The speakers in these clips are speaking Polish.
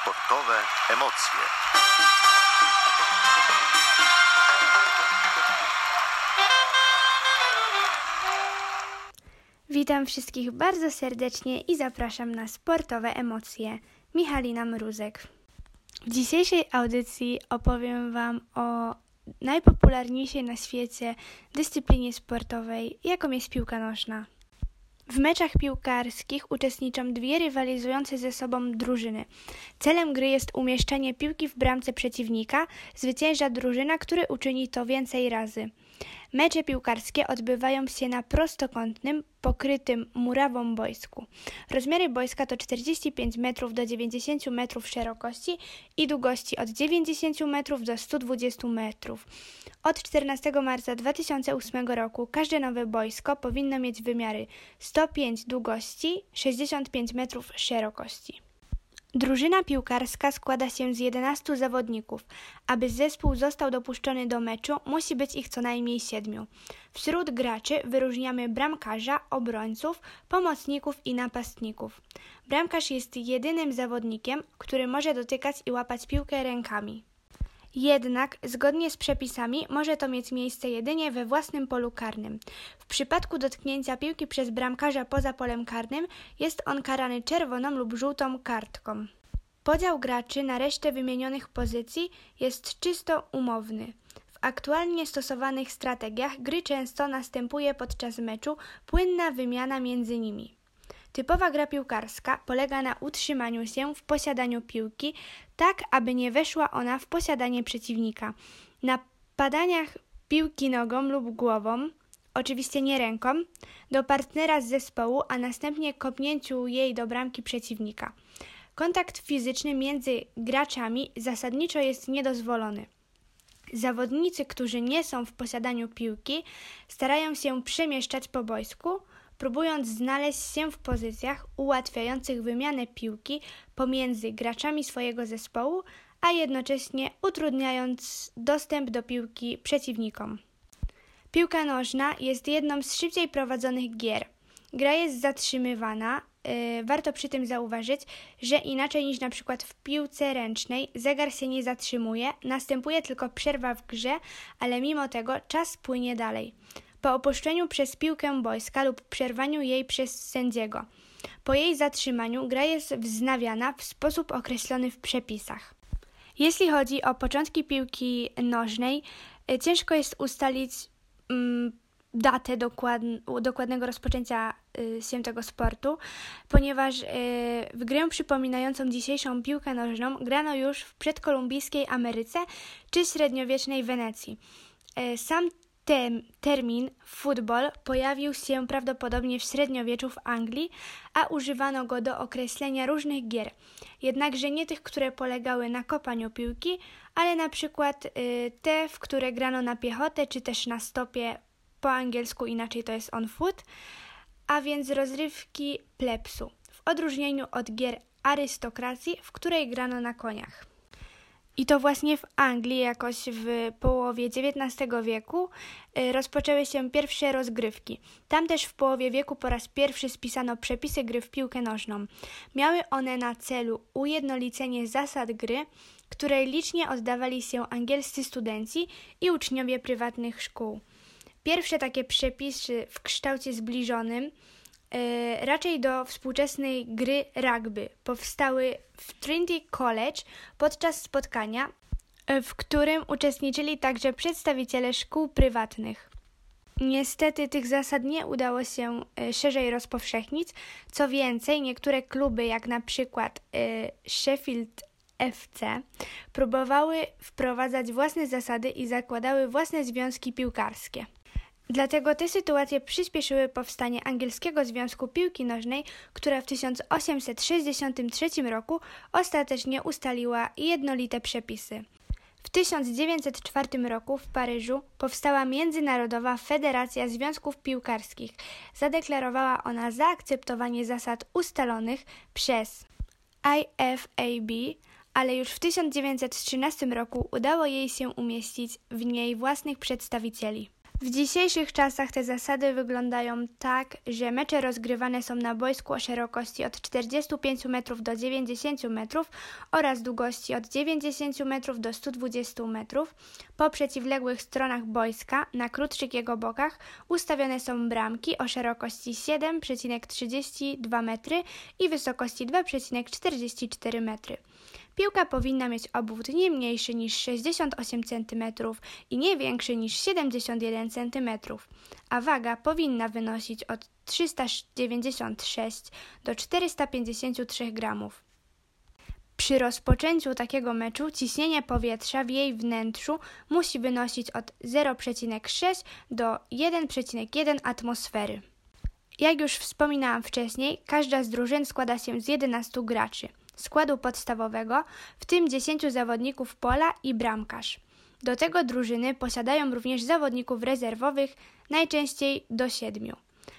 Sportowe emocje. Witam wszystkich bardzo serdecznie i zapraszam na sportowe emocje. Michalina Mruzek. W dzisiejszej audycji opowiem Wam o najpopularniejszej na świecie dyscyplinie sportowej, jaką jest piłka nożna. W meczach piłkarskich uczestniczą dwie rywalizujące ze sobą drużyny. Celem gry jest umieszczenie piłki w bramce przeciwnika, zwycięża drużyna, który uczyni to więcej razy. Mecze piłkarskie odbywają się na prostokątnym, pokrytym murawą boisku. Rozmiary boiska to 45 metrów do 90 metrów szerokości i długości od 90 metrów do 120 metrów. Od 14 marca 2008 roku każde nowe boisko powinno mieć wymiary 105 długości, 65 metrów szerokości. Drużyna piłkarska składa się z 11 zawodników. Aby zespół został dopuszczony do meczu, musi być ich co najmniej siedmiu. Wśród graczy wyróżniamy bramkarza, obrońców, pomocników i napastników. Bramkarz jest jedynym zawodnikiem, który może dotykać i łapać piłkę rękami. Jednak, zgodnie z przepisami, może to mieć miejsce jedynie we własnym polu karnym. W przypadku dotknięcia piłki przez bramkarza poza polem karnym jest on karany czerwoną lub żółtą kartką. Podział graczy na resztę wymienionych pozycji jest czysto umowny. W aktualnie stosowanych strategiach gry często następuje podczas meczu płynna wymiana między nimi. Typowa gra piłkarska polega na utrzymaniu się w posiadaniu piłki, tak aby nie weszła ona w posiadanie przeciwnika. Na padaniach piłki nogą lub głową, oczywiście nie ręką, do partnera z zespołu, a następnie kopnięciu jej do bramki przeciwnika. Kontakt fizyczny między graczami zasadniczo jest niedozwolony. Zawodnicy, którzy nie są w posiadaniu piłki, starają się przemieszczać po boisku, próbując znaleźć się w pozycjach ułatwiających wymianę piłki pomiędzy graczami swojego zespołu, a jednocześnie utrudniając dostęp do piłki przeciwnikom. Piłka nożna jest jedną z szybciej prowadzonych gier. Gra jest zatrzymywana. Yy, warto przy tym zauważyć, że inaczej niż na przykład w piłce ręcznej zegar się nie zatrzymuje, następuje tylko przerwa w grze, ale mimo tego czas płynie dalej po opuszczeniu przez piłkę boiska lub przerwaniu jej przez sędziego. Po jej zatrzymaniu gra jest wznawiana w sposób określony w przepisach. Jeśli chodzi o początki piłki nożnej, y, ciężko jest ustalić mm, datę dokładnego rozpoczęcia y, się tego sportu, ponieważ y, w grę przypominającą dzisiejszą piłkę nożną grano już w przedkolumbijskiej Ameryce czy średniowiecznej Wenecji. Sam ten termin futbol pojawił się prawdopodobnie w średniowieczu w Anglii, a używano go do określenia różnych gier, jednakże nie tych, które polegały na kopaniu piłki, ale na przykład y, te, w które grano na piechotę czy też na stopie, po angielsku inaczej to jest on foot, a więc rozrywki plepsu, w odróżnieniu od gier arystokracji, w której grano na koniach. I to właśnie w Anglii, jakoś w połowie XIX wieku, y, rozpoczęły się pierwsze rozgrywki. Tam też w połowie wieku po raz pierwszy spisano przepisy gry w piłkę nożną. Miały one na celu ujednolicenie zasad gry, której licznie oddawali się angielscy studenci i uczniowie prywatnych szkół. Pierwsze takie przepisy w kształcie zbliżonym raczej do współczesnej gry rugby. Powstały w Trinity College podczas spotkania, e, w którym uczestniczyli także przedstawiciele szkół prywatnych. Niestety tych zasad nie udało się e, szerzej rozpowszechnić. Co więcej, niektóre kluby, jak na przykład Sheffield FC, próbowały wprowadzać własne zasady i zakładały własne związki piłkarskie. Dlatego te sytuacje przyspieszyły powstanie Angielskiego Związku Piłki Nożnej, która w 1863 roku ostatecznie ustaliła jednolite przepisy. W 1904 roku w Paryżu powstała Międzynarodowa Federacja Związków Piłkarskich. Zadeklarowała ona zaakceptowanie zasad ustalonych przez IFAB, ale już w 1913 roku udało jej się umieścić w niej własnych przedstawicieli. W dzisiejszych czasach te zasady wyglądają tak, że mecze rozgrywane są na boisku o szerokości od 45 metrów do 90 metrów oraz długości od 90 metrów do 120 metrów. Po przeciwległych stronach boiska, na krótszych jego bokach, ustawione są bramki o szerokości 7,32 metry i wysokości 2,44 metry. Piłka powinna mieć obwód nie mniejszy niż 68 cm i nie większy niż 71 cm, a waga powinna wynosić od 396 do 453 gramów. Przy rozpoczęciu takiego meczu ciśnienie powietrza w jej wnętrzu musi wynosić od 0,6 do 1,1 atmosfery. Jak już wspominałam wcześniej, każda z drużyn składa się z 11 graczy składu podstawowego, w tym 10 zawodników pola i bramkarz. Do tego drużyny posiadają również zawodników rezerwowych, najczęściej do 7.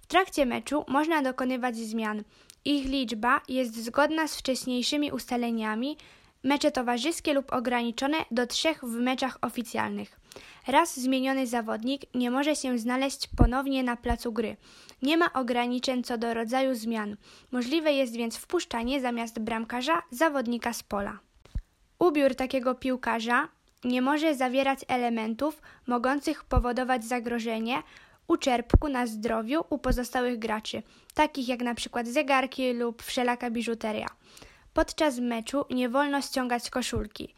W trakcie meczu można dokonywać zmian. Ich liczba jest zgodna z wcześniejszymi ustaleniami, mecze towarzyskie lub ograniczone do trzech w meczach oficjalnych. Raz zmieniony zawodnik nie może się znaleźć ponownie na placu gry. Nie ma ograniczeń co do rodzaju zmian. Możliwe jest więc wpuszczanie zamiast bramkarza zawodnika z pola. Ubiór takiego piłkarza nie może zawierać elementów mogących powodować zagrożenie uczerpku na zdrowiu u pozostałych graczy, takich jak np. zegarki lub wszelaka biżuteria. Podczas meczu nie wolno ściągać koszulki.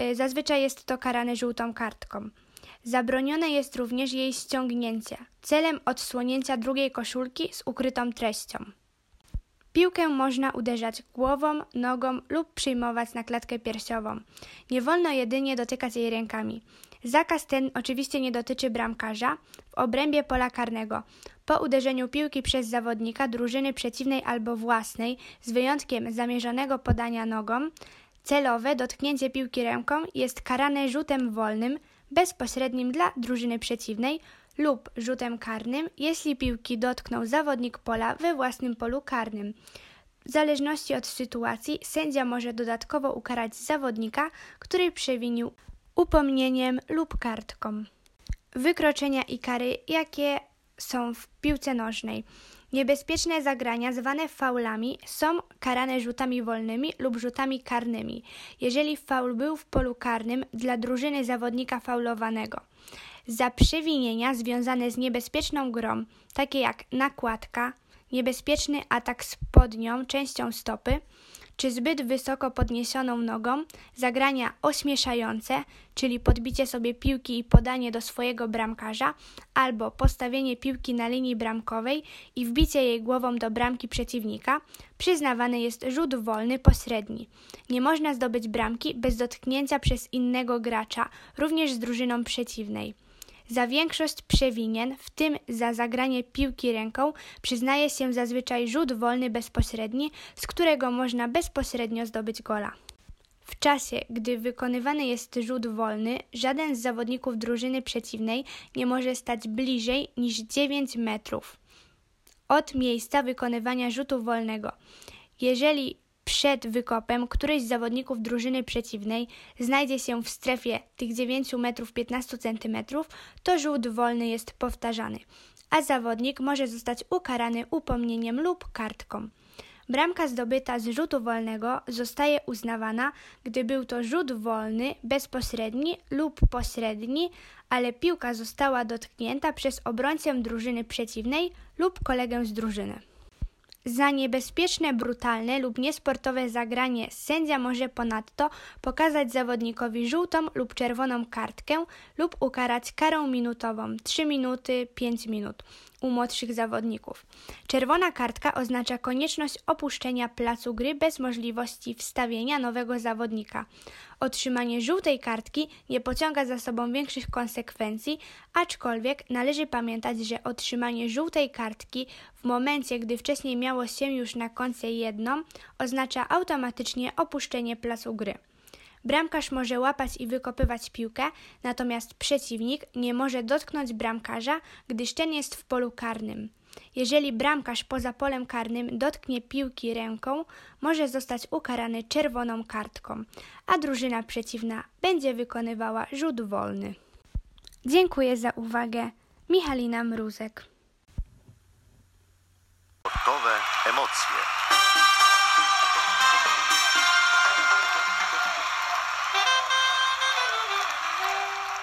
Y, zazwyczaj jest to karane żółtą kartką. Zabronione jest również jej ściągnięcie, celem odsłonięcia drugiej koszulki z ukrytą treścią. Piłkę można uderzać głową, nogą lub przyjmować na klatkę piersiową. Nie wolno jedynie dotykać jej rękami. Zakaz ten oczywiście nie dotyczy bramkarza w obrębie pola karnego. Po uderzeniu piłki przez zawodnika drużyny przeciwnej albo własnej, z wyjątkiem zamierzonego podania nogą, celowe dotknięcie piłki ręką jest karane rzutem wolnym, bezpośrednim dla drużyny przeciwnej lub rzutem karnym, jeśli piłki dotknął zawodnik pola we własnym polu karnym. W zależności od sytuacji sędzia może dodatkowo ukarać zawodnika, który przewinił upomnieniem lub kartką. Wykroczenia i kary, jakie są w piłce nożnej. Niebezpieczne zagrania zwane faulami są karane rzutami wolnymi lub rzutami karnymi, jeżeli faul był w polu karnym dla drużyny zawodnika faulowanego. Za przewinienia związane z niebezpieczną grą, takie jak nakładka, niebezpieczny atak spodnią, częścią stopy, czy zbyt wysoko podniesioną nogą, zagrania ośmieszające, czyli podbicie sobie piłki i podanie do swojego bramkarza, albo postawienie piłki na linii bramkowej i wbicie jej głową do bramki przeciwnika, przyznawany jest rzut wolny pośredni. Nie można zdobyć bramki bez dotknięcia przez innego gracza, również z drużyną przeciwnej. Za większość przewinien, w tym za zagranie piłki ręką, przyznaje się zazwyczaj rzut wolny bezpośredni, z którego można bezpośrednio zdobyć gola. W czasie, gdy wykonywany jest rzut wolny, żaden z zawodników drużyny przeciwnej nie może stać bliżej niż 9 metrów od miejsca wykonywania rzutu wolnego. Jeżeli przed wykopem któryś z zawodników drużyny przeciwnej znajdzie się w strefie tych 9 metrów 15 centymetrów, to rzut wolny jest powtarzany, a zawodnik może zostać ukarany upomnieniem lub kartką. Bramka zdobyta z rzutu wolnego zostaje uznawana, gdy był to rzut wolny, bezpośredni lub pośredni, ale piłka została dotknięta przez obrońcę drużyny przeciwnej lub kolegę z drużyny. Za niebezpieczne, brutalne lub niesportowe zagranie sędzia może ponadto pokazać zawodnikowi żółtą lub czerwoną kartkę lub ukarać karą minutową 3 minuty 5 minut u młodszych zawodników. Czerwona kartka oznacza konieczność opuszczenia placu gry bez możliwości wstawienia nowego zawodnika. Otrzymanie żółtej kartki nie pociąga za sobą większych konsekwencji, aczkolwiek należy pamiętać, że otrzymanie żółtej kartki w momencie, gdy wcześniej miało się już na koncie jedną, oznacza automatycznie opuszczenie placu gry. Bramkarz może łapać i wykopywać piłkę, natomiast przeciwnik nie może dotknąć bramkarza, gdyż ten jest w polu karnym. Jeżeli bramkarz poza polem karnym dotknie piłki ręką, może zostać ukarany czerwoną kartką, a drużyna przeciwna będzie wykonywała rzut wolny. Dziękuję za uwagę. Michalina Mruzek. Sportowe emocje.